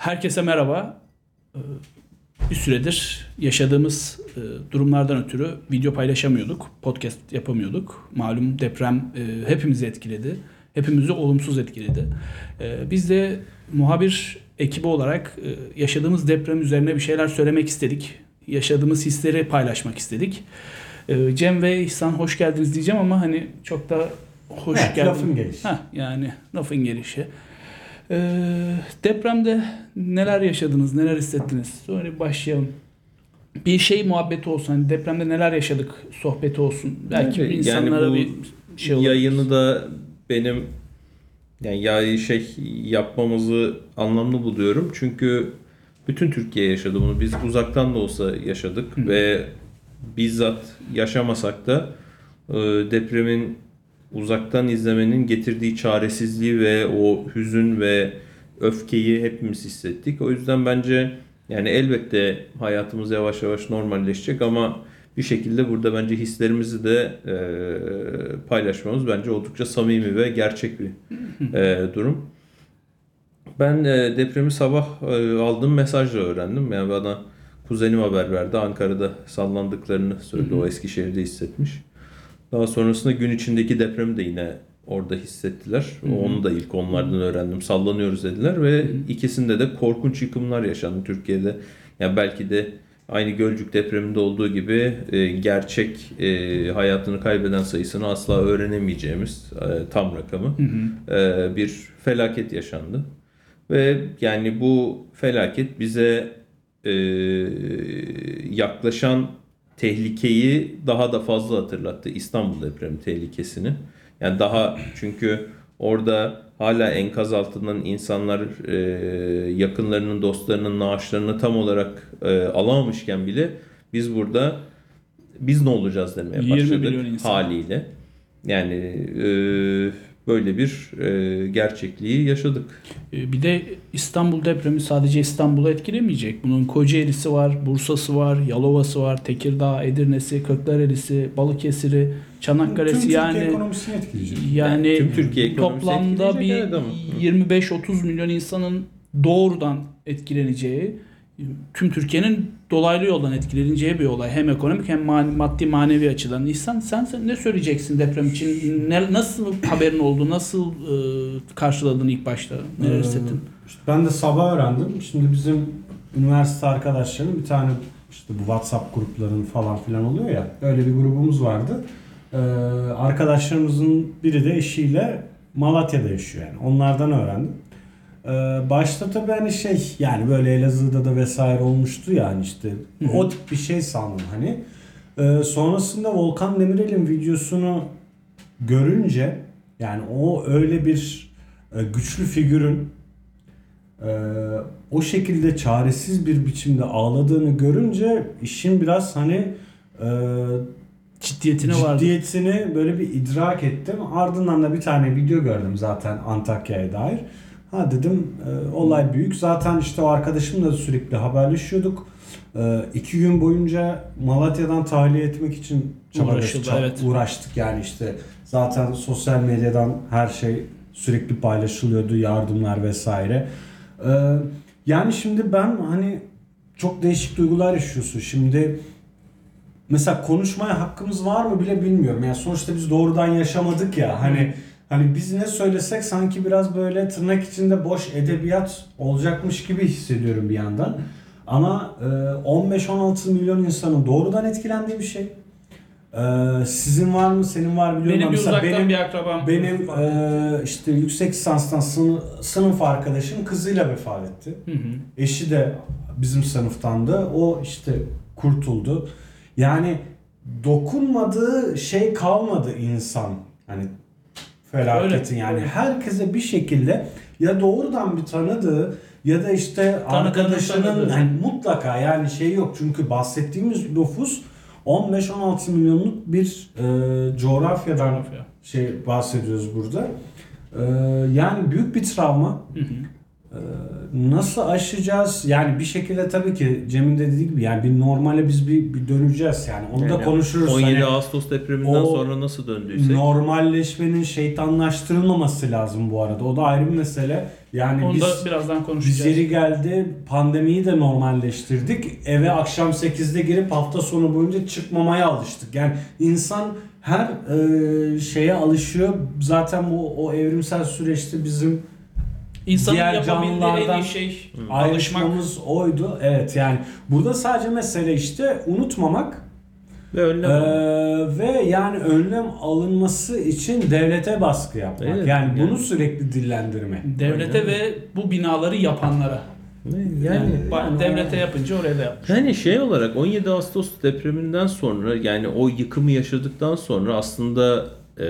Herkese merhaba. Ee, Bir süredir yaşadığımız e, durumlardan ötürü video paylaşamıyorduk, podcast yapamıyorduk. Malum deprem e, hepimizi etkiledi, hepimizi olumsuz etkiledi. E, Biz de muhabir ekibi olarak e, yaşadığımız deprem üzerine bir şeyler söylemek istedik. Yaşadığımız hisleri paylaşmak istedik. E, Cem ve İhsan hoş geldiniz diyeceğim ama hani çok da hoş Evet, geldin. lafın gelişi. Heh, yani lafın gelişi. Ee, depremde neler yaşadınız, neler hissettiniz? Sonra başlayalım. Bir şey muhabbeti olsun. Hani depremde neler yaşadık sohbeti olsun. Belki Evet, insanlara yani bir şey olur. Yayını da benim yani ya şey yapmamızı anlamlı buluyorum. Çünkü bütün Türkiye yaşadı bunu. Biz uzaktan da olsa yaşadık ve bizzat yaşamasak da e, depremin uzaktan izlemenin getirdiği çaresizliği ve o hüzün ve öfkeyi hepimiz hissettik. O yüzden bence yani elbette hayatımız yavaş yavaş normalleşecek ama bir şekilde burada bence hislerimizi de e, paylaşmamız bence oldukça samimi ve gerçek bir e, durum. Ben e, depremi sabah e, aldığım mesajla öğrendim. Yani bana kuzenim haber verdi. Ankara'da sallandıklarını söyledi. O Eskişehir'de hissetmiş. Daha sonrasında gün içindeki depremi de yine orada hissettiler. Onu da ilk onlardan öğrendim. Sallanıyoruz dediler ve ikisinde de korkunç yıkımlar yaşandı Türkiye'de. Yani belki de aynı Gölcük depreminde olduğu gibi e, gerçek e, hayatını kaybeden sayısını asla öğrenemeyeceğimiz e, tam rakamı e, bir felaket yaşandı. Ve yani bu felaket bize e, yaklaşan tehlikeyi daha da fazla hatırlattı. İstanbul depremi tehlikesini. Yani daha çünkü orada hala enkaz altından insanlar e, yakınlarının, dostlarının naaşlarını tam olarak e, alamamışken bile biz burada biz ne olacağız demeye 20 başladık haliyle. Yani e, böyle bir e, gerçekliği yaşadık. Ee, Bir de İstanbul depremi sadece İstanbul'u etkilemeyecek. Bunun Kocaeli'si var, Bursa'sı var, Yalova'sı var, Tekirdağ, Edirne'si, Kırklareli'si, Balıkesir'i, Çanakkale'si Tüm yani Türkiye ekonomisini etkileyecek. Yani, Yani tüm Türkiye toplamda bir etkileyecek, evet ama. 25-30 milyon insanın doğrudan etkileneceği, tüm Türkiye'nin dolaylı yoldan etkileneceği bir olay. Hem ekonomik hem maddi manevi açıdan. İhsan sen, sen ne söyleyeceksin deprem için? Ne, nasıl haberin oldu? Nasıl e, karşıladın ilk başta? Neler Ee, hissettin? işte ben de sabah öğrendim. Şimdi bizim üniversite arkadaşlarım bir tane işte bu WhatsApp gruplarının falan filan oluyor ya. Öyle bir grubumuz vardı. Ee, arkadaşlarımızın biri de eşiyle Malatya'da yaşıyor yani. Onlardan öğrendim. Ee, başta tabii hani şey yani böyle Elazığ'da da vesaire olmuştu yani işte Hı hı. o tip bir şey sandım hani. Ee, sonrasında Volkan Demirel'in videosunu görünce yani o öyle bir e, güçlü figürün e, o şekilde çaresiz bir biçimde ağladığını görünce işin biraz hani e, Ciddiyetine vardı. ciddiyetini böyle bir idrak ettim. Ardından da bir tane video gördüm zaten Antakya'ya dair. Ha dedim e, olay büyük. Zaten işte o arkadaşımla da sürekli haberleşiyorduk. E, iki gün boyunca Malatya'dan tahliye etmek için Uğraşıldı, evet. uğraştık yani işte zaten sosyal medyadan her şey sürekli paylaşılıyordu yardımlar vesaire. E, yani şimdi ben hani çok değişik duygular yaşıyorsun. Şimdi mesela konuşmaya hakkımız var mı bile bilmiyorum. Yani sonuçta biz doğrudan yaşamadık ya. Hani hani biz ne söylesek sanki biraz böyle tırnak içinde boş edebiyat olacakmış gibi hissediyorum bir yandan. Ama e, 15-16 milyon insanın doğrudan etkilendiği bir şey. E, sizin var mı, senin var biliyorum Benim ama mesela benim bir akrabam. benim e, işte yüksek lisanstan sınıf, sınıf arkadaşım kızıyla vefat etti. Hı hı. Eşi de bizim sınıftandı. O işte kurtuldu. Yani dokunmadığı şey kalmadı insan. Hani felaketin Öyle. yani herkese bir şekilde ya doğrudan bir tanıdığı ya da işte Tanıdığının arkadaşının tanıdığı. yani mutlaka yani şey yok çünkü bahsettiğimiz nüfus 15-16 milyonluk bir e, coğrafyadan Coğrafya. şey bahsediyoruz burada. E, yani büyük bir travma. Hı hı. Ee, Nasıl aşacağız? Yani bir şekilde tabii ki Cem'in de dediği gibi yani bir normale biz bir, bir döneceğiz yani. Onu da Yani konuşuruz. 17 Hani Ağustos depreminden sonra nasıl döndüysek. normalleşmenin şeytanlaştırılmaması lazım bu arada. O da ayrı bir mesele. Yani Onu biz da birazdan biz konuşacağız. yeri geldi pandemiyi de normalleştirdik. Eve akşam 8'de girip hafta sonu boyunca çıkmamaya alıştık. Yani insan her e, şeye alışıyor. Zaten bu o evrimsel süreçte bizim İnsanın diğer yapabildiği en canlılardan iyi şey alışmak. ayrışmamız oydu. Evet yani burada sadece mesele işte unutmamak Ve önlem ee, almak. ve yani önlem alınması için devlete baskı yapmak. Evet, yani bunu yani. sürekli dillendirme. Devlete ve bu binaları yapanlara. yani, Yani, bak, yani devlete yapınca oraya da yapmış. Yani şey olarak 17 Ağustos depreminden sonra yani o yıkımı yaşadıktan sonra aslında e,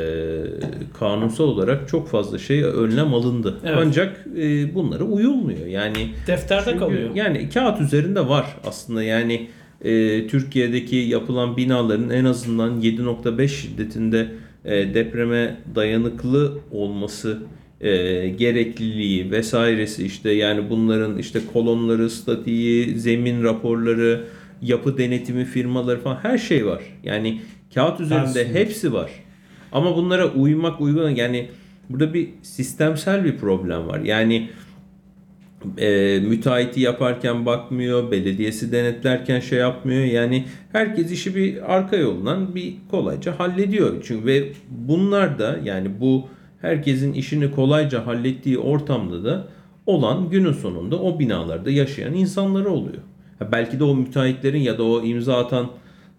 kanunsal olarak çok fazla şey önlem alındı. Evet. Ancak e, bunlara uyulmuyor. Yani Defterde çünkü kalıyor. yani kağıt üzerinde var aslında yani e, Türkiye'deki yapılan binaların en azından 7.5 şiddetinde e, depreme dayanıklı olması e, gerekliliği vesairesi işte yani bunların işte kolonları, statiği, zemin raporları, yapı denetimi firmaları falan her şey var. Yani kağıt üzerinde Aslında. hepsi var. Ama bunlara uymak uygulamak yani burada bir sistemsel bir problem var. Yani e, müteahhiti yaparken bakmıyor, belediyesi denetlerken şey yapmıyor. Yani herkes işi bir arka yoldan bir kolayca hallediyor. Çünkü ve bunlar da yani bu herkesin işini kolayca hallettiği ortamda da olan günün sonunda o binalarda yaşayan insanları oluyor. Belki de o müteahhitlerin ya da o imza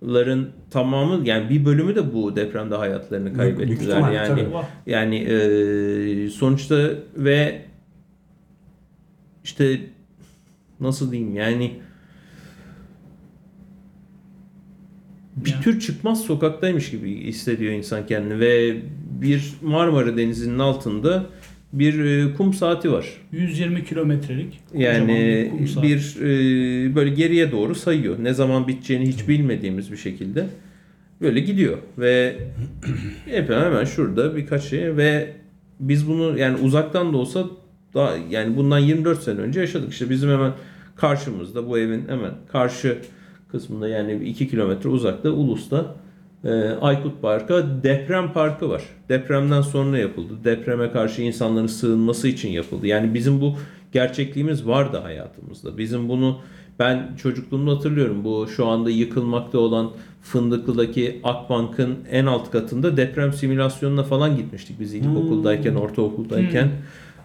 atanların tamamı yani bir bölümü de bu depremde hayatlarını kaybettiler. büyük ihtimal, yani tabii. Yani e, sonuçta ve işte nasıl diyeyim yani bir Ya. tür çıkmaz sokaktaymış gibi hissediyor insan kendini ve bir Marmara Denizi'nin altında bir e, kum saati var. 120 kilometrelik. Yani kum saati. bir e, böyle geriye doğru sayıyor. Ne zaman biteceğini hiç bilmediğimiz bir şekilde böyle gidiyor ve hep hemen şurada birkaç şey ve biz bunu yani uzaktan da olsa daha yani bundan 24 sene önce yaşadık. İşte bizim hemen karşımızda bu evin hemen karşı kısmında yani 2 kilometre uzakta Ulus'ta Aykut Park'a deprem parkı var. Depremden sonra yapıldı. Depreme karşı insanların sığınması için yapıldı. Yani bizim bu gerçekliğimiz vardı hayatımızda. Bizim bunu ben çocukluğumda hatırlıyorum. Bu şu anda yıkılmakta olan Fındıklı'daki Akbank'ın en alt katında deprem simülasyonuna falan gitmiştik biz ilkokuldayken, ortaokuldayken. Hmm.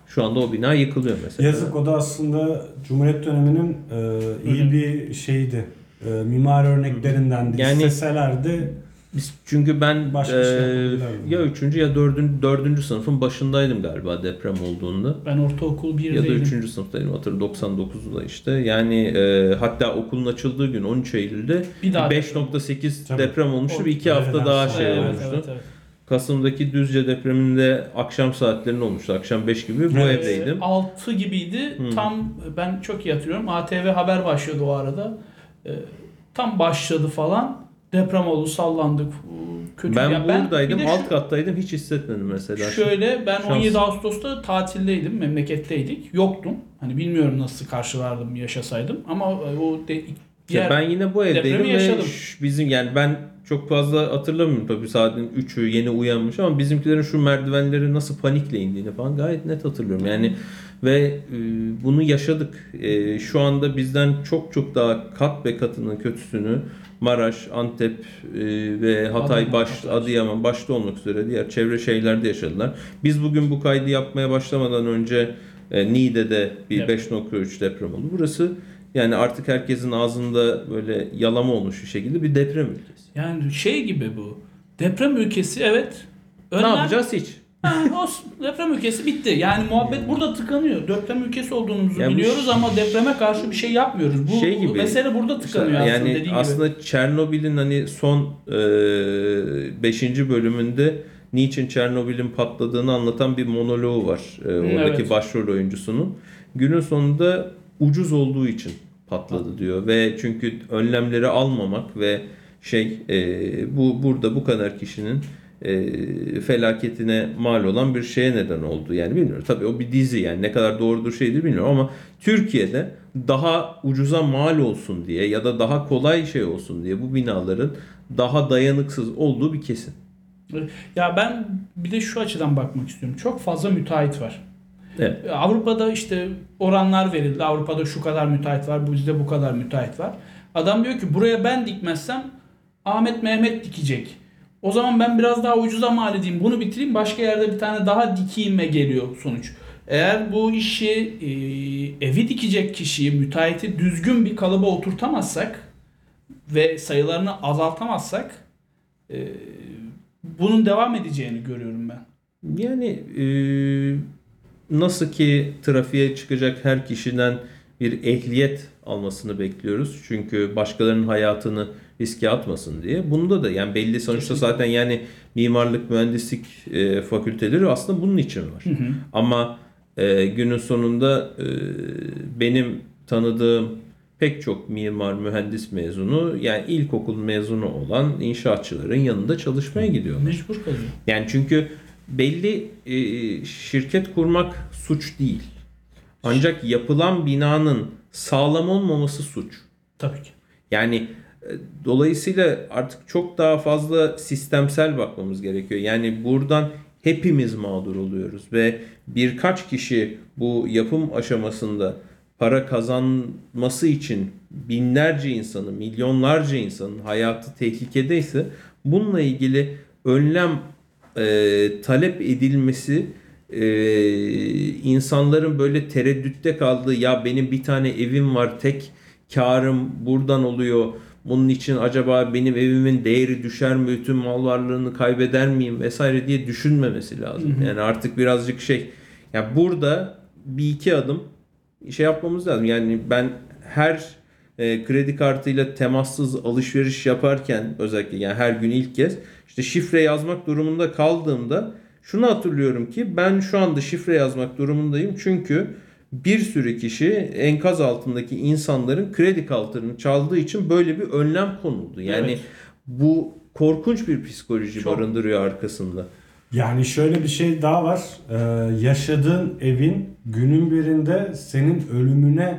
Şu anda o bina yıkılıyor mesela. Yazık o da aslında Cumhuriyet döneminin e, iyi bir şeydi. E, mimari örneklerindendi. Yani- İsteselerdi Biz çünkü ben Başka şey eee, yapabilirlerdi. ya 3. ya 4. 4. sınıfın başındaydım galiba deprem olduğunda. Ben ortaokul Ya da 1'deydim. 3. sınıftaydım hatırlıyorum 99'da işte. Yani eee, hatta okulun açıldığı gün 13 Eylül'de Bir daha 5.8 Tabii. deprem olmuştu. Bir iki hafta evet, daha şey evet, olmuştu. evet, evet. Kasım'daki Düzce depreminde akşam saatlerinde olmuştu. Akşam 5 gibi bu Evet. evdeydim. 6 gibiydi. Hmm. Tam ben çok iyi hatırlıyorum. ATV haber başlıyordu o arada. Ee, tam başladı falan. Deprem oldu, sallandık. Kötü. Ben Ya buradaydım, de alt kattaydım. Hiç hissetmedim mesela. Şöyle ben Şans. 17 Ağustos'ta tatildeydim, memleketteydik. Yoktum. Hani bilmiyorum nasıl karşılardım yaşasaydım ama e, o de, Ya ben yine bu evdeydim ve yaşadım. bizim yani ben çok fazla hatırlamıyorum tabii saatin 3'ü yeni uyanmış ama bizimkilerin şu merdivenleri nasıl panikle indiğini falan gayet net hatırlıyorum. Yani ve e, bunu yaşadık. E, şu anda bizden çok çok daha kat be katının kötüsünü Maraş, Antep e, ve Hatay Adıyaman, baş Hatay. Adıyaman başta olmak üzere diğer çevre şehirlerde yaşadılar. Biz bugün bu kaydı yapmaya başlamadan önce e, Niğde'de bir Evet. 5.3 deprem oldu. Burası yani artık herkesin ağzında böyle yalama olmuş bir şekilde bir deprem ülkesi. yani şey gibi bu. Deprem ülkesi evet. Ne Önlem- yapacağız hiç? Ha, olsun. Deprem ülkesi bitti. Yani muhabbet burada tıkanıyor. Deprem ülkesi olduğumuzu Ya bu niçin niçin Çernobil'in patladığını anlatan bir monoloğu var e, oradaki Evet. başrol oyuncusunun. Günün sonunda ucuz olduğu için patladı diyor ve çünkü önlemleri almamak ve şey e, bu burada bu kadar kişinin e, felaketine mal olan bir şeye neden oldu. Yani bilmiyorum. Tabii o bir dizi yani ne kadar doğrudur şeydir bilmiyorum ama Türkiye'de daha ucuza mal olsun diye ya da daha kolay şey olsun diye bu binaların daha dayanıksız olduğu bir kesin. Ya ben bir de şu açıdan bakmak istiyorum. Çok fazla müteahhit var. Evet. Avrupa'da işte oranlar verildi. Avrupa'da şu kadar müteahhit var, bizde bu kadar müteahhit var. Adam diyor ki buraya ben dikmezsem Ahmet Mehmet dikecek. O zaman ben biraz daha ucuza mal edeyim. Bunu bitireyim. Başka yerde bir tane daha dikeyim'e geliyor sonuç. Eğer bu işi e, evi dikecek kişiyi, müteahhiti düzgün bir kalıba oturtamazsak ve sayılarını azaltamazsak e, bunun devam edeceğini görüyorum ben. Yani e, nasıl ki trafiğe çıkacak her kişiden bir ehliyet almasını bekliyoruz. Çünkü başkalarının hayatını riske atmasın diye. Bunda da yani belli sonuçta Kesinlikle. zaten yani mimarlık, mühendislik e, fakülteleri aslında bunun için var. Hı hı. Ama e, günün sonunda e, benim tanıdığım pek çok mimar, mühendis mezunu yani ilkokul mezunu olan inşaatçıların yanında çalışmaya gidiyorlar. Mecbur kalıyor. Yani çünkü belli e, şirket kurmak suç değil. Ancak yapılan binanın sağlam olmaması suç. Tabii ki. Yani e, dolayısıyla artık çok daha fazla sistemsel bakmamız gerekiyor. Yani buradan hepimiz mağdur oluyoruz ve birkaç kişi bu yapım aşamasında para kazanması için binlerce insanın, milyonlarca insanın hayatı tehlikedeyse bununla ilgili önlem e, talep edilmesi e, insanların böyle tereddütte kaldığı ya benim bir tane evim var tek karım buradan oluyor bunun için acaba benim evimin değeri düşer mi bütün mal varlığını kaybeder miyim vesaire diye düşünmemesi lazım. Hı hı. Yani artık birazcık şey ya burada bir iki adım şey yapmamız lazım. Yani ben her e, kredi kartıyla temassız alışveriş yaparken özellikle yani her gün ilk kez işte şifre yazmak durumunda kaldığımda şunu hatırlıyorum ki ben şu anda şifre yazmak durumundayım çünkü bir sürü kişi enkaz altındaki insanların kredi kartlarını çaldığı için böyle bir önlem konuldu. Yani Evet. bu korkunç bir psikoloji Çok. barındırıyor arkasında. Yani şöyle bir şey daha var. Ee, yaşadığın evin günün birinde senin ölümüne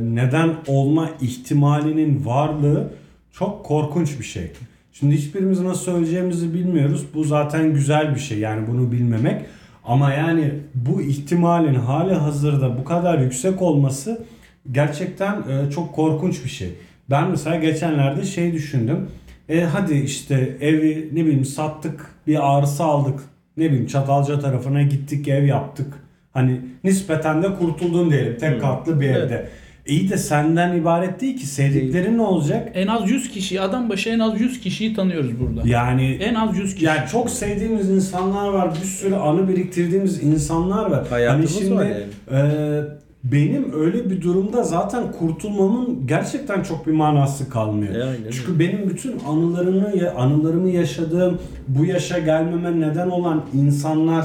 neden olma ihtimalinin varlığı çok korkunç bir şey. Şimdi hiçbirimiz nasıl söyleyeceğimizi bilmiyoruz. Bu zaten güzel bir şey yani bunu bilmemek. Ama yani bu ihtimalin hali hazırda bu kadar yüksek olması gerçekten e, çok korkunç bir şey. Ben mesela geçenlerde şey düşündüm. E hadi işte evi ne bileyim sattık bir arsa aldık. Ne bileyim Çatalca tarafına gittik ev yaptık. Hani nispeten de kurtuldun diyelim tek Hı. katlı bir Evet. evde. İyi de senden ibaret değil ki sevdiklerin ne olacak? En az 100 kişi, adam başı en az 100 kişiyi tanıyoruz burada. Yani En az 100 kişi. yani çok sevdiğimiz insanlar var. Bir sürü anı biriktirdiğimiz insanlar var. Hayatımız hani şimdi var yani. e, benim öyle bir durumda zaten kurtulmamın gerçekten çok bir manası kalmıyor. E, aynen Çünkü benim bütün anılarımı ya- anılarımı yaşadığım bu yaşa gelmeme neden olan insanların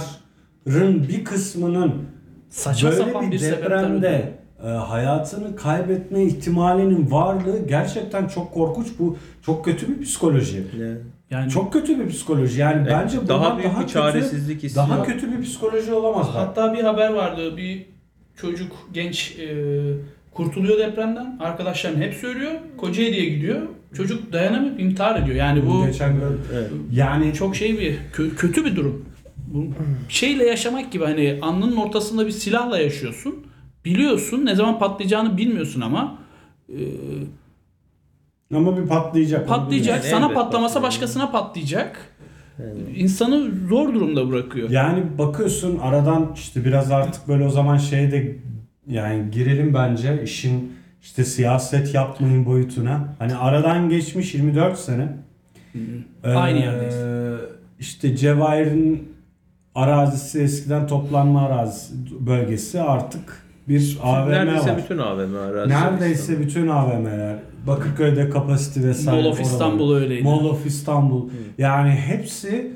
bir kısmının Saçma böyle sapan bir, bir depremde e, hayatını kaybetme ihtimalinin varlığı gerçekten çok korkunç. Bu çok kötü bir psikoloji. Yani Yani Çok kötü bir psikoloji. Yani Evet, bence daha bundan büyük daha bir kötü, çaresizlik hissi daha var. kötü bir psikoloji olamaz. hatta bir haber vardı. Bir çocuk, genç e, kurtuluyor depremden. Arkadaşlarım hep söylüyor. Kocaeli'ye gidiyor. Çocuk dayanamayıp intihar ediyor. Yani bu geçen evet. Yani çok şey bir kö- kötü bir durum. Şeyle yaşamak gibi hani alnının ortasında bir silahla yaşıyorsun. Biliyorsun ne zaman patlayacağını bilmiyorsun ama e, ama bir patlayacak. patlayacak. Sana elbet patlamasa patlıyor. başkasına patlayacak. İnsanı zor durumda bırakıyor. Yani bakıyorsun aradan işte biraz artık böyle o zaman şeye de yani girelim bence işin işte siyaset yapmayın boyutuna. Hani aradan geçmiş 24 sene. Aynı Ee, yerdeyiz. İşte Cevahir'in arazisi eskiden toplanma arazisi bölgesi artık bir AVM Neredeyse var. bütün AVM arazisi. Neredeyse bütün AVM'ler. Bakırköy'de kapasite vesaire. Mall of. İstanbul öyleydi. Mall of İstanbul. Yani hepsi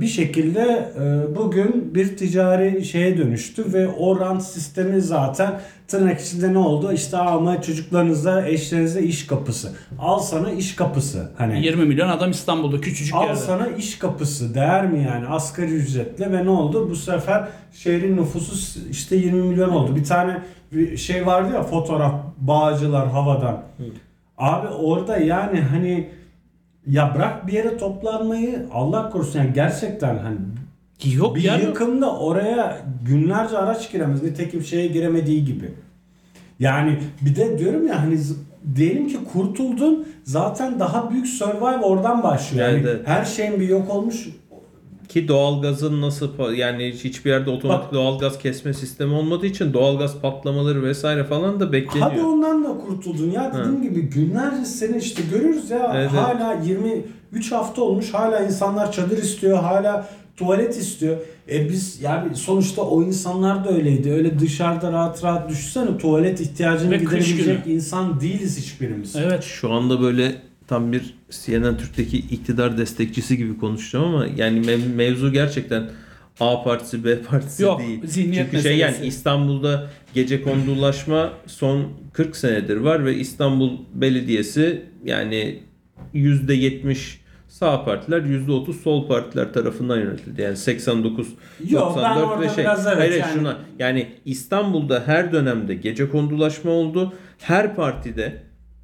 bir şekilde e, bugün bir ticari şeye dönüştü ve o rant sistemi zaten tırnak içinde ne oldu? İşte ama çocuklarınıza, eşlerinize iş kapısı. Al sana iş kapısı. Hani 20 milyon adam İstanbul'da küçücük Al yerde. sana iş kapısı değer mi yani asgari ücretle ve ne oldu? Bu sefer şehrin nüfusu işte 20 milyon oldu. Bir tane bir şey vardı ya fotoğraf bağcılar havadan. Abi orada yani hani ya bırak bir yere toplanmayı Allah korusun yani gerçekten hani Yok bir ya. yıkımda oraya günlerce araç giremez. Nitekim şeye giremediği gibi. Yani bir de diyorum ya hani z- diyelim ki kurtuldun zaten daha büyük survive oradan başlıyor. Yani Evet. her şeyin bir yok olmuş. Ki doğalgazın nasıl yani hiçbir yerde otomatik Bak- doğalgaz kesme sistemi olmadığı için doğalgaz patlamaları vesaire falan da bekleniyor. Hadi ondan da kurtuldun ya dediğim gibi günlerce seni işte görüyoruz ya Evet, hala 23 hafta olmuş hala insanlar çadır istiyor hala tuvalet istiyor. E biz yani sonuçta o insanlar da öyleydi. Öyle dışarıda rahat rahat düşünsene tuvalet ihtiyacını Ve giderebilecek insan değiliz hiçbirimiz. Evet. Şu anda böyle tam bir CNN Türk'teki iktidar destekçisi gibi konuşacağım ama yani mev- mevzu gerçekten A partisi B partisi Yok, değil. zihniyet Çünkü şey yani meselesi. İstanbul'da gece kondulaşma son 40 senedir var ve İstanbul Belediyesi yani %70 sağ partiler %30 sol partiler tarafından yönetildi. Yani 89 Yok, ben 94 orada ve şey. biraz evet hayır, hayır, yani- şuna yani İstanbul'da her dönemde gece kondulaşma oldu. Her partide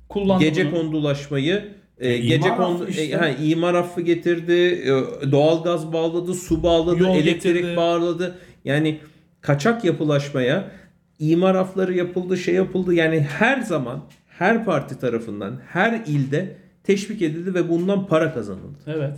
Kullandı gece bunu. kondulaşmayı e, E, gece kondu affı işte. e, ha, imar affı getirdi, e, doğalgaz bağladı, su bağladı, Yol elektrik getirdi. bağladı. Yani kaçak yapılaşmaya imar affları yapıldı, şey yapıldı. Yani her zaman her parti tarafından her ilde teşvik edildi ve bundan para kazanıldı. Evet.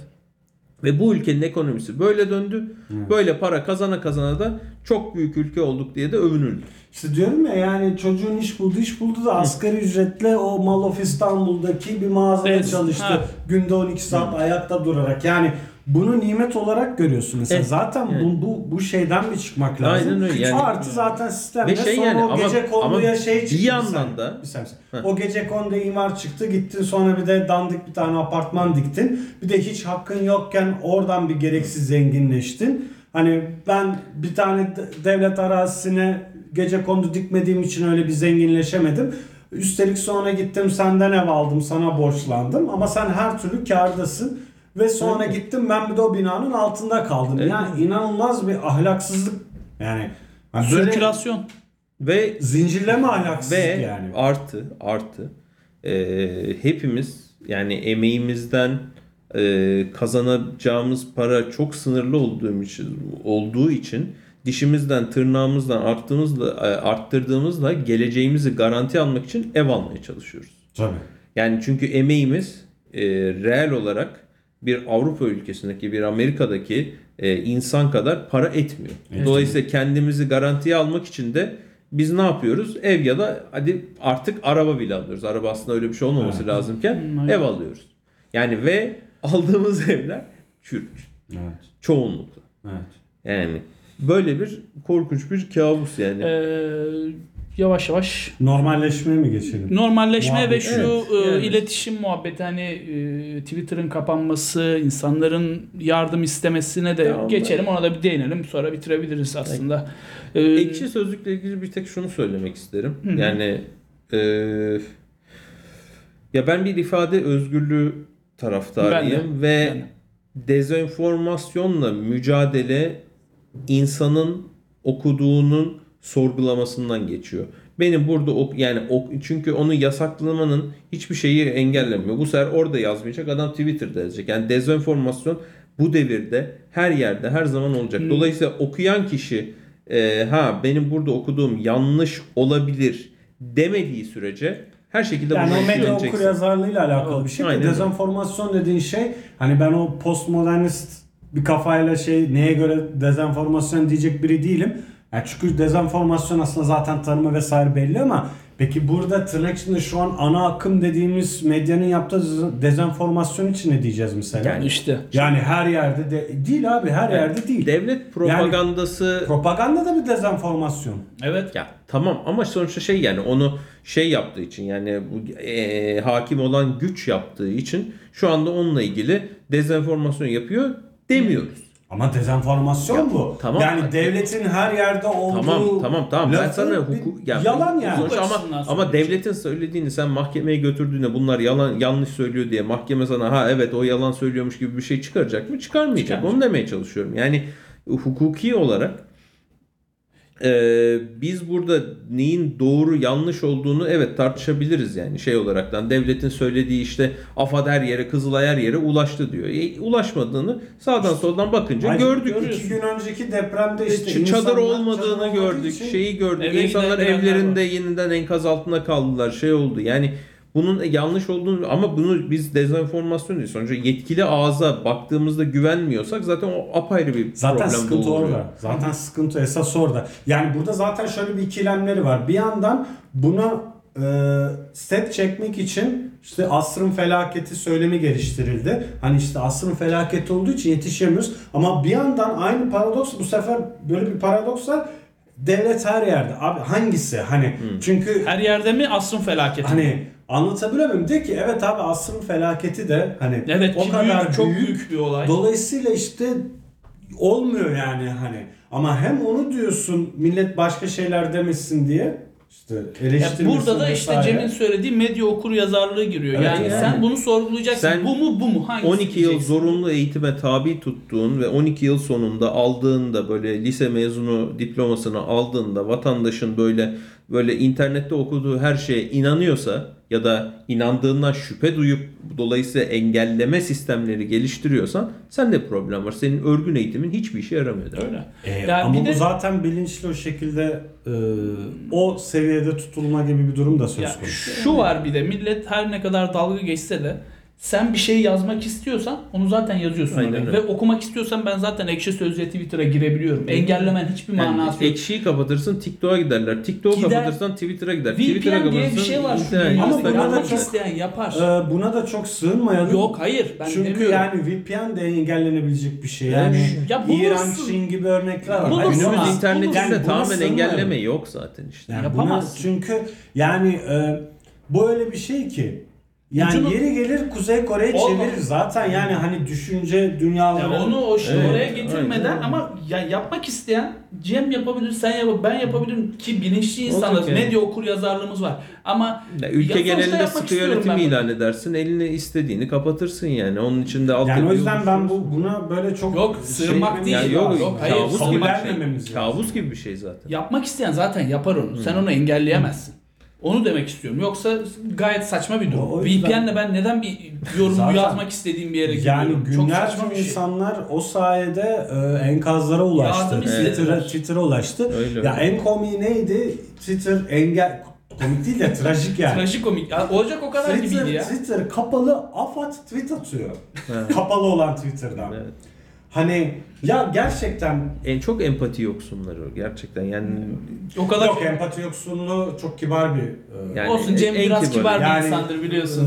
Ve bu ülkenin ekonomisi böyle döndü. Böyle para kazana kazana da çok büyük ülke olduk diye de övünüldü. İşte diyorum ya yani çocuğun iş buldu iş buldu da asgari ücretle o Mall of İstanbul'daki bir mağazada Evet, çalıştı. ha. Günde 12 saat ayakta durarak yani bunu nimet olarak görüyorsun mesela. Evet, Zaten evet. bu, bu bu şeyden bir çıkmak lazım. Aynen öyle, yani- Artı zaten sistemde Ve şey sonra yani o gece konduya şey bir çıktı. yandan da- bir saniye. Heh. O gece konduya imar çıktı gittin sonra bir de dandik bir tane apartman diktin. Bir de hiç hakkın yokken oradan bir gereksiz zenginleştin. Hani ben bir tane de- devlet arazisine gece kondu dikmediğim için öyle bir zenginleşemedim. Üstelik sonra gittim senden ev aldım sana borçlandım ama sen her türlü kârdasın. Ve sonra Evet. gittim ben bir de o binanın altında kaldım. Evet. Yani inanılmaz bir ahlaksızlık yani. böyle Sirkülasyon. Ve zincirleme ahlaksızlık Ve yani. artı artı e, hepimiz yani emeğimizden e, kazanacağımız para çok sınırlı olduğum için olduğu için dişimizden tırnağımızdan arttığımızla e, arttırdığımızla geleceğimizi garanti almak için ev almaya çalışıyoruz. Tabii. Yani çünkü emeğimiz e, reel olarak bir Avrupa ülkesindeki bir Amerika'daki e, insan kadar para etmiyor. Evet. Dolayısıyla kendimizi garantiye almak için de biz ne yapıyoruz? Ev ya da hadi artık araba bile alıyoruz. Araba aslında öyle bir şey olmaması Evet. lazımken Hmm, ev alıyoruz. Yani ve aldığımız evler çürük. Evet. Çoğunlukla. Evet. Yani böyle bir korkunç bir kabus yani. Ee, yavaş yavaş Normalleşmeye mi geçelim? normalleşme Muhabbet. ve şu Evet, e, yani. iletişim muhabbeti hani e, Twitter'ın kapanması, insanların yardım istemesine de Ya geçelim. Ona da bir değinelim. Sonra bitirebiliriz aslında. Ee, Ekşi sözlükle ilgili bir tek şunu söylemek isterim. Hı. Yani e, ya ben bir ifade özgürlüğü taraftarıyım ve de. dezenformasyonla mücadele insanın okuduğunun sorgulamasından geçiyor. Benim burada ok yani ok çünkü onu yasaklamanın hiçbir şeyi engellemiyor. Bu sefer orada yazmayacak adam Twitter'da yazacak. Yani dezenformasyon bu devirde her yerde her zaman olacak. Hmm. Dolayısıyla okuyan kişi e, ha benim burada okuduğum yanlış olabilir demediği sürece her şekilde Yani bunu o medya etkileyeceksin. okur yazarlığıyla alakalı bir şey. Aynen. Dezenformasyon dediğin şey hani ben o postmodernist bir kafayla şey neye göre dezenformasyon diyecek biri değilim. Yani çünkü dezenformasyon aslında zaten tanımı vesaire belli ama peki burada tırnak içinde şu an ana akım dediğimiz medyanın yaptığı dezenformasyon için ne diyeceğiz mesela? Yani, işte her yerde de değil abi her yerde değil. Devlet propagandası Propaganda da bir dezenformasyon. evet Ya tamam ama sonuçta şey yani onu şey yaptığı için yani bu e, hakim olan güç yaptığı için şu anda onunla ilgili dezenformasyon yapıyor. demiyoruz. Ama dezenformasyon Ya, bu. tamam. yani devletin her yerde olduğu Tamam tamam tamam ben sana hukuk ya, yalan yani. sonuç ama ama devletin söylediğini sen mahkemeye götürdüğünde bunlar yalan yanlış söylüyor diye mahkeme sana ha evet o yalan söylüyormuş gibi bir şey çıkaracak mı? Çıkarmayacak. Çıkarmayacak. Onu demeye çalışıyorum. Yani hukuki olarak e, biz burada neyin doğru yanlış olduğunu evet tartışabiliriz yani şey olaraktan devletin söylediği işte AFAD her yere Kızılay her yere ulaştı diyor. E, ulaşmadığını sağdan soldan bakınca Ayrıca gördük. İki gün önceki depremde işte Ç- çadır insanlar olmadığını çadır gördük. için- Şeyi gördük. İnsanlar evlerinde var. yeniden enkaz altında kaldılar. Şey oldu. Yani bunun yanlış olduğunu ama bunu biz dezenformasyon değil. Sonuçta yetkili ağza baktığımızda güvenmiyorsak zaten o apayrı bir Zaten problem sıkıntı doğuruyor. orada. Zaten sıkıntı esas orada. Yani burada zaten şöyle bir ikilemleri var. Bir yandan buna e, set çekmek için işte asrın felaketi söylemi geliştirildi. Hani işte asrın felaketi olduğu için yetişemiyoruz. Ama bir yandan aynı paradoks bu sefer böyle bir paradoks var. Devlet her yerde. Abi hangisi? Hani çünkü Her yerde mi asrın felaketi? hani anlatabiliyor muyum? De ki evet abi asrın felaketi de hani evet o kadar büyük, çok büyük büyük bir olay. Dolayısıyla işte olmuyor yani hani. Ama hem onu diyorsun millet başka şeyler demesin diye işte Ya eleştirmesin burada da işte vesaire. Cem'in söylediği medya okur yazarlığı giriyor. Evet, yani, yani. sen bunu sorgulayacaksın. Sen bu mu bu mu? Hangisi 12 yıl zorunlu eğitime tabi tuttuğun ve 12 yıl sonunda aldığında böyle lise mezunu diplomasını aldığında vatandaşın böyle böyle internette okuduğu her şeye inanıyorsa ya da inandığından şüphe duyup dolayısıyla engelleme sistemleri geliştiriyorsan sende problem var. Senin örgün eğitimin hiçbir işe yaramıyor. Öyle. Ee, Ya ama bir bu de- zaten bilinçli o şekilde e, o seviyede tutulma gibi bir durum da söz konusu. şu var bir de millet her ne kadar dalga geçse de sen bir şey yazmak istiyorsan onu zaten yazıyorsun Aynen öyle. Ve okumak istiyorsan ben zaten Ekşi Sözlüğe Twitter'a girebiliyorum. Engellemen hiçbir Yani manası yok. ekşiyi kapatırsın TikTok'a giderler. TikTok'u Gider. kapatırsan Twitter'a gider. Twitter'a VPN diye bir şey var şu internet- dünyada. Ama buna da Yapmak çok- isteyen yapar. Ee, buna da çok sığınmayalım. Yok hayır ben Çünkü demiyorum. yani VPN de engellenebilecek bir şey. Yani Yani, Ya bulursun. İran, Çin gibi örnekler var. Bulursun Hani. Günümüz internetinde Yani buna tamamen sığınmayalım. engelleme yok zaten işte. Yani Yapamazsın. buna- çünkü yani e, bu öyle bir şey ki yani Ucunu- yeri gelir Kuzey Kore'ye Olmaz. çevirir zaten yani hani düşünce dünyaları. Ya onu o şey Evet, oraya getirmeden aynen. ama ya yapmak isteyen Cem yapabilir, sen yap, ben yapabilirim ki bilinçli. Olacak yani. Medya okur yazarlığımız var. Ama Ya ülke genelinde yapmak sıkı istiyorum yönetim ben bunu. ilan edersin. Eline istediğini kapatırsın yani. Onun içinde alt yani o yüzden ben bu buna böyle çok Yok, sığınmak değil. Yani yok, Yok, hayır, kabus gibi bir kabullenmememiz şey. lazım. Kabus gibi bir şey zaten. yapmak isteyen zaten yapar onu. Sen onu engelleyemezsin. Onu demek istiyorum. Yoksa gayet saçma bir durum. O- yüzden- VPN'le ben neden bir yorum Zaten- yazmak istediğim bir yere yani giriyorum? Çok günlerce bir şey. insanlar o sayede e, enkazlara ulaştı. Yardım Twitter'a istediler. Twitter'a ulaştı. Öyle ya öyle. en komiği neydi? Twitter engel komik değil de trajik yani. Trajikomik. Ya olacak o kadar Twitter, gibiydi ya. Twitter kapalı AFAD tweet atıyor. Kapalı olan Twitter'dan. Evet. Hani ya gerçekten En çok empati yoksunları gerçekten yani O kadar yok empati yoksunluğu çok kibar bir e, Yani Olsun Cem en biraz kibarı. kibar bir Yani- insandır biliyorsun.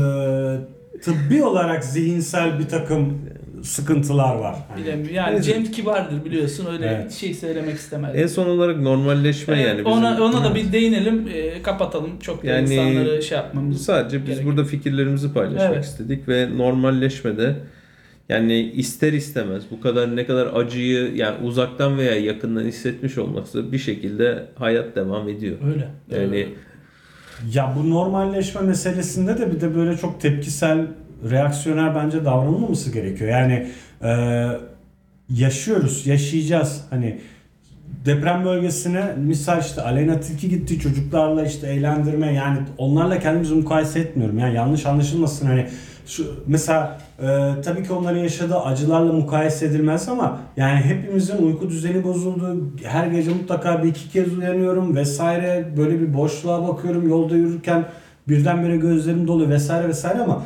e, tıbbi olarak zihinsel bir takım sıkıntılar var. Hani. Bilemiyorum. Yani Neyse. Cem kibardır biliyorsun. Öyle Evet. şey söylemek istemez. en son olarak normalleşme Evet, yani bizim. ona ona da Evet. bir değinelim, e, kapatalım. Çok da Yani- insanları şey yapmamız. Sadece biz Gerek burada fikirlerimizi paylaşmak Evet. istedik ve normalleşmede yani ister istemez bu kadar ne kadar acıyı yani uzaktan veya yakından hissetmiş olması bir şekilde hayat devam ediyor. Öyle. Yani Ya bu normalleşme meselesinde de bir de böyle çok tepkisel, reaksiyoner bence davranılmaması gerekiyor. Yani e, yaşıyoruz, yaşayacağız. Hani deprem bölgesine misal işte Aleyna Tilki gitti çocuklarla işte eğlendirme yani onlarla kendimizi mukayese etmiyorum. Yani yanlış anlaşılmasın hani şu mesela e, tabii ki onların yaşadığı acılarla mukayese edilmez ama yani hepimizin uyku düzeni bozuldu. Her gece mutlaka bir iki kez uyanıyorum vesaire böyle bir boşluğa bakıyorum yolda yürürken birdenbire gözlerim dolu vesaire vesaire ama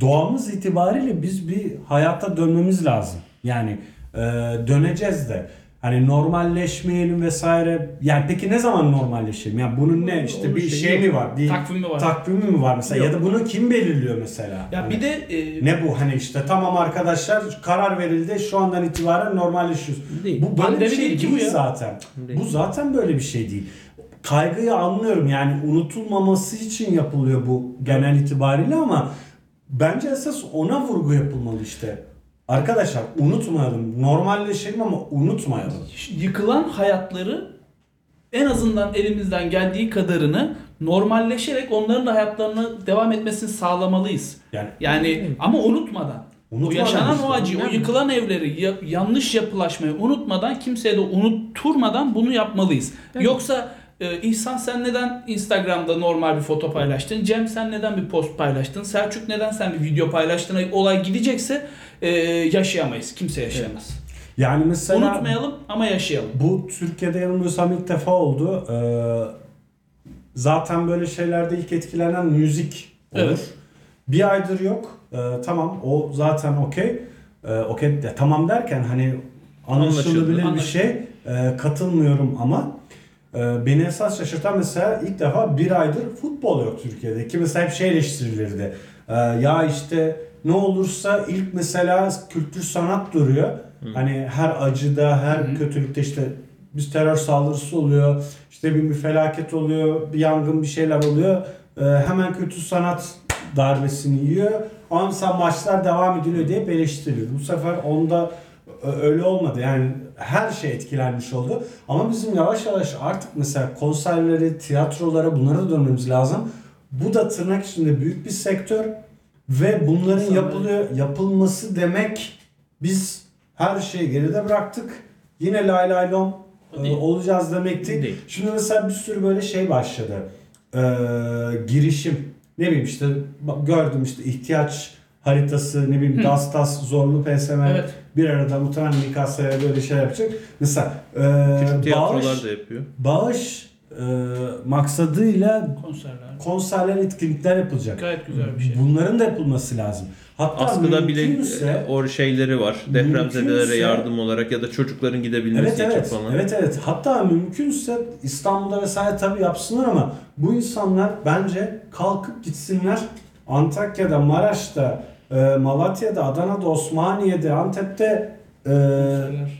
doğamız itibariyle biz bir hayata dönmemiz lazım. Yani e, döneceğiz de. Hani normalleşmeyelim vesaire. Yani peki ne zaman normalleşelim? Yani bunun ne işte Onun bir şeyi şey yok. mi var? Bir Takvimi var. takvimi mi var mesela? Yok. Ya da bunu kim belirliyor mesela? Ya Hani bir de e, ne bu hani işte tamam arkadaşlar karar verildi şu andan itibaren normalleşiyoruz. Değil. Bu böyle bir Pandemi şey değil ki değil bu ya. zaten. Değil. Bu zaten böyle bir şey değil. Kaygıyı anlıyorum yani unutulmaması için yapılıyor bu genel itibariyle ama bence esas ona vurgu yapılmalı işte. Arkadaşlar unutmayalım. Normalleşelim ama unutmayalım. Yıkılan hayatları en azından elimizden geldiği kadarını normalleşerek onların da hayatlarını devam etmesini sağlamalıyız. Yani Yani ama unutmadan. O Unutmadan yaşanan işte, o acıyı, o yıkılan evleri, ya- yanlış yapılaşmayı unutmadan, kimseye de unutturmadan bunu yapmalıyız. Yoksa e, İhsan sen neden Instagram'da normal bir foto paylaştın? Cem sen neden bir post paylaştın? Selçuk neden sen bir video paylaştın? Olay gidecekse e, yaşayamayız. Kimse yaşayamaz. yani mesela Unutmayalım ama yaşayalım. Bu Türkiye'de yanılmıyorsam ilk defa oldu. Ee, zaten böyle şeylerde ilk etkilenen müzik olur. Evet. Bir aydır yok. Ee, tamam o zaten okey. Ee, okey de tamam derken hani anlaşılabilir bir şey. Ee, katılmıyorum ama beni esas şaşırtan mesela ilk defa bir aydır futbol yok Türkiye'de. Ki mesela hep şey eleştirilirdi. Ee, ya işte ne olursa ilk mesela kültür sanat duruyor. Hani her acıda, her Hı hı. kötülükte işte bir terör saldırısı oluyor. işte bir, bir felaket oluyor, bir yangın bir şeyler oluyor. Ee, hemen kötü sanat darbesini yiyor. Ama mesela maçlar devam ediliyor diye eleştiriliyor. Bu sefer onda öyle olmadı. Yani her şey etkilenmiş oldu. Ama bizim yavaş yavaş artık mesela konserleri, tiyatrolara bunlara da dönmemiz lazım. Bu da tırnak içinde büyük bir sektör ve bunların yapılıyor yapılması demek biz her şeyi geride bıraktık. Yine lay lay lom e, Değil. olacağız demek değil. Şimdi mesela bir sürü böyle şey başladı. Ee, girişim. Ne bileyim işte gördüm işte ihtiyaç haritası ne bileyim Hı. DAS TAS zorlu PSM Evet. Bir arada muhtemelen Mikasa'ya böyle şey yapacak. Mesela e, bağış, da yapıyor. bağış e, maksadıyla Konserler. konserler, etkinlikler yapılacak. Gayet güzel bir şey. Bunların da yapılması lazım. Hatta Askıda bile mümkünse- e, o şeyleri var. Depremzedelere yardım olarak ya da çocukların gidebilmesi Evet için evet. falan. Evet evet. Hatta mümkünse İstanbul'da vesaire tabii yapsınlar ama bu insanlar bence kalkıp gitsinler Antakya'da, Maraş'ta, e, Malatya'da, Adana'da, Osmaniye'de, Antep'te e,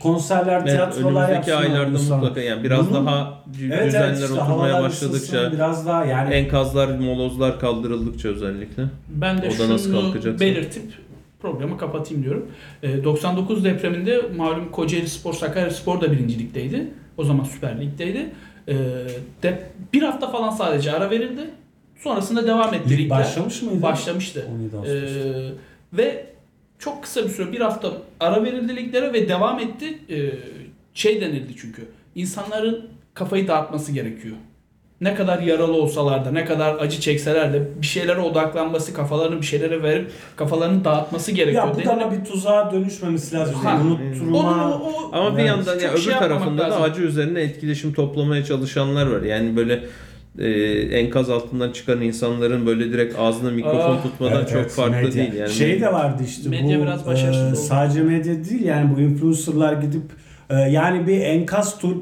konserler, Evet, tiyatrolar önümüzdeki aylarda insanlar. mutlaka yani biraz Bunun- daha Evet, düzenler evet, işte oturmaya başladıkça biraz daha yani enkazlar, molozlar kaldırıldıkça özellikle. Ben de O nasıl şunu kalkacaksa. belirtip programı kapatayım diyorum. Ee, 99 depreminde malum Kocaeli Spor, Sakarya Spor da birincilikteydi. O zaman Süper Lig'deydi. Ee, de, bir hafta falan sadece ara verildi. Sonrasında devam etti lig ligler. başlamış mıydı? Başlamıştı. 17 Ağustos'ta. Ee, ve çok kısa bir süre bir hafta ara verildi liglere ve devam etti. Ee, şey denildi çünkü. İnsanların kafayı dağıtması gerekiyor. Ne kadar yaralı olsalar da, ne kadar acı çekseler de bir şeylere odaklanması, kafalarını bir şeylere verip kafalarını dağıtması gerekiyor. ya bu da ama bir tuzağa dönüşmemesi lazım. Ha. Unutturma. Onu, o, Ama bir Evet. yandan ya Çok öbür şey yapmamak tarafında da lazım. acı üzerine etkileşim toplamaya çalışanlar var. Yani böyle e, enkaz altından çıkan insanların böyle direkt ağzına mikrofon tutmadan Evet, çok evet, farklı medya. değil yani. Şey de vardı işte Medya bu biraz başarısız e, sadece medya değil yani bu influencerlar gidip e, yani bir enkaz tur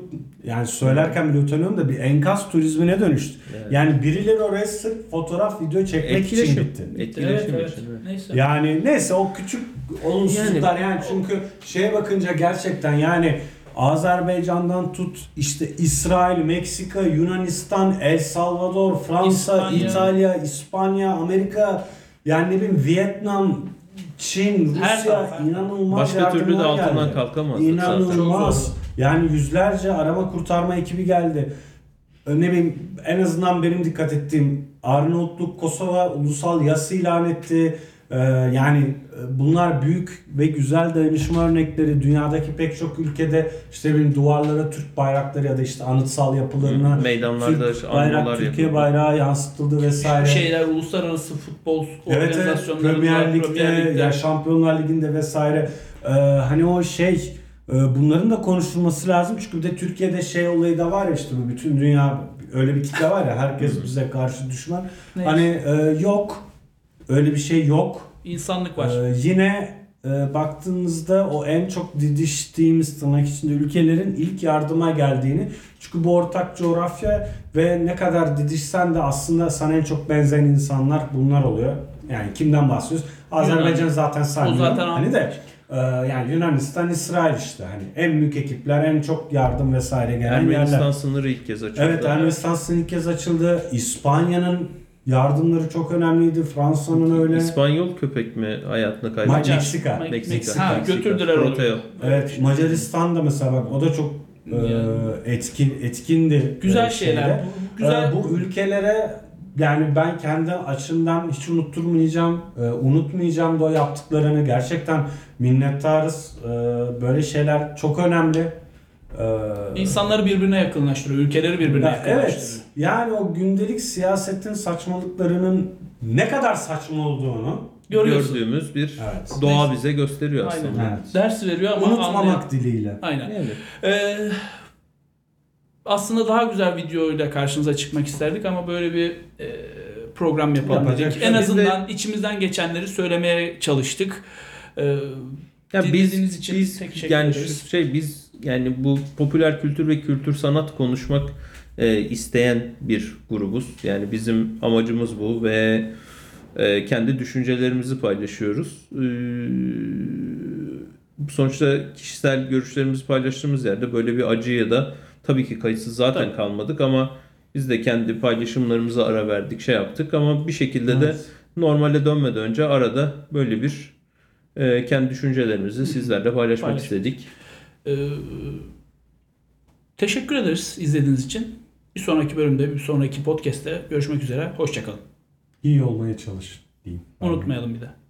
yani söylerken bile utanıyorum da bir enkaz turizmine dönüştü. Evet. Yani birileri oraya sırf fotoğraf video çekmek için etkileşim. gitti. Etkileşim Evet, evet. için. evet. Neyse. Yani neyse o küçük olumsuzluklar yani, çünkü şeye bakınca gerçekten yani Azerbaycan'dan tut işte İsrail, Meksika, Yunanistan, El Salvador, Fransa, İspanya. İtalya, İspanya, Amerika yani ne bileyim Vietnam, Çin, Her Rusya taraf, her inanılmaz Başka türlü de yardımlar altından geldi. kalkamazdık zaten. Çok İnanılmaz. zor. Yani yüzlerce arama kurtarma ekibi geldi. Ee, Ne bileyim en azından benim dikkat ettiğim Arnavutluk, Kosova ulusal yas ilan etti. Ee, yani e, bunlar büyük ve güzel dayanışma örnekleri. Dünyadaki pek çok ülkede işte benim duvarlara Türk bayrakları ya da işte anıtsal yapılarına Meydanlarda Türk bayrak, Türkiye yapıldı. bayrağı yansıtıldı vesaire. Şeyler uluslararası futbol Evet organizasyonlarında Premier Lig'de, Premier Lig'de. ya Şampiyonlar Ligi'nde vesaire Ee, hani o şey e, bunların da konuşulması lazım çünkü bir de Türkiye'de şey olayı da var ya işte bu bütün dünya öyle bir kitle var ya herkes bize karşı düşman. Neyse. Hani e, yok öyle bir şey yok. insanlık var. Ee, yine e, baktığınızda o en çok didiştiğimiz tırnak içinde ülkelerin ilk yardıma geldiğini çünkü bu ortak coğrafya ve ne kadar didişsen de aslında sana en çok benzeyen insanlar bunlar oluyor. Yani kimden bahsediyoruz? Azerbaycan zaten saymıyorum. zaten hani de e, yani Yunanistan, İsrail işte hani en büyük ekipler, en çok yardım vesaire gelen Ermenistan yerler. sınırı ilk kez açıldı. Evet Ermenistan sınırı ilk kez açıldı. İspanya'nın yardımları çok önemliydi. Fransa'nın öyle. İspanyol köpek mi hayatını kaybetti? Meksika. Ma- Meksika. Ha, Meksika. götürdüler onu. Proteo. Evet Macaristan'da mesela bak o da çok e, Yani. etkin etkindi. Güzel e, şeyler. şeyde. Bu, güzel. E, bu ülkelere yani ben kendi açımdan hiç unutturmayacağım, e, unutmayacağım da o yaptıklarını gerçekten minnettarız. E, böyle şeyler çok önemli. E, İnsanları birbirine yakınlaştırıyor. Ülkeleri birbirine ya, yakınlaştırıyor. evet. Yani o gündelik siyasetin saçmalıklarının ne kadar saçma olduğunu Görüyorsun. Gördüğümüz bir Evet. doğa bize gösteriyor Aynen. aslında. Evet. Ders veriyor ama unutmamak anlayan- dileğiyle. Aynen. Evet. Ee, aslında daha güzel videoyla karşınıza çıkmak isterdik ama böyle bir e, program yapalım Yapacak dedik. bir En şey- azından içimizden geçenleri söylemeye çalıştık. Ee, Ya biz, için biz teşekkür yani ederiz. şu şey biz yani bu popüler kültür ve kültür sanat konuşmak e, isteyen bir grubuz. Yani bizim amacımız bu ve e, kendi düşüncelerimizi paylaşıyoruz. E, sonuçta kişisel görüşlerimizi paylaştığımız yerde böyle bir acıya da tabii ki kayıtsız zaten Tabii. kalmadık ama biz de kendi paylaşımlarımıza ara verdik, şey yaptık ama bir şekilde de Evet. normale dönmeden önce arada böyle bir e, kendi düşüncelerimizi sizlerle paylaşmak Paylaş. istedik. E, teşekkür ederiz izlediğiniz için. Bir sonraki bölümde, bir sonraki podcast'te görüşmek üzere. Hoşçakalın. İyi olmaya çalış diyeyim. Unutmayalım bir de.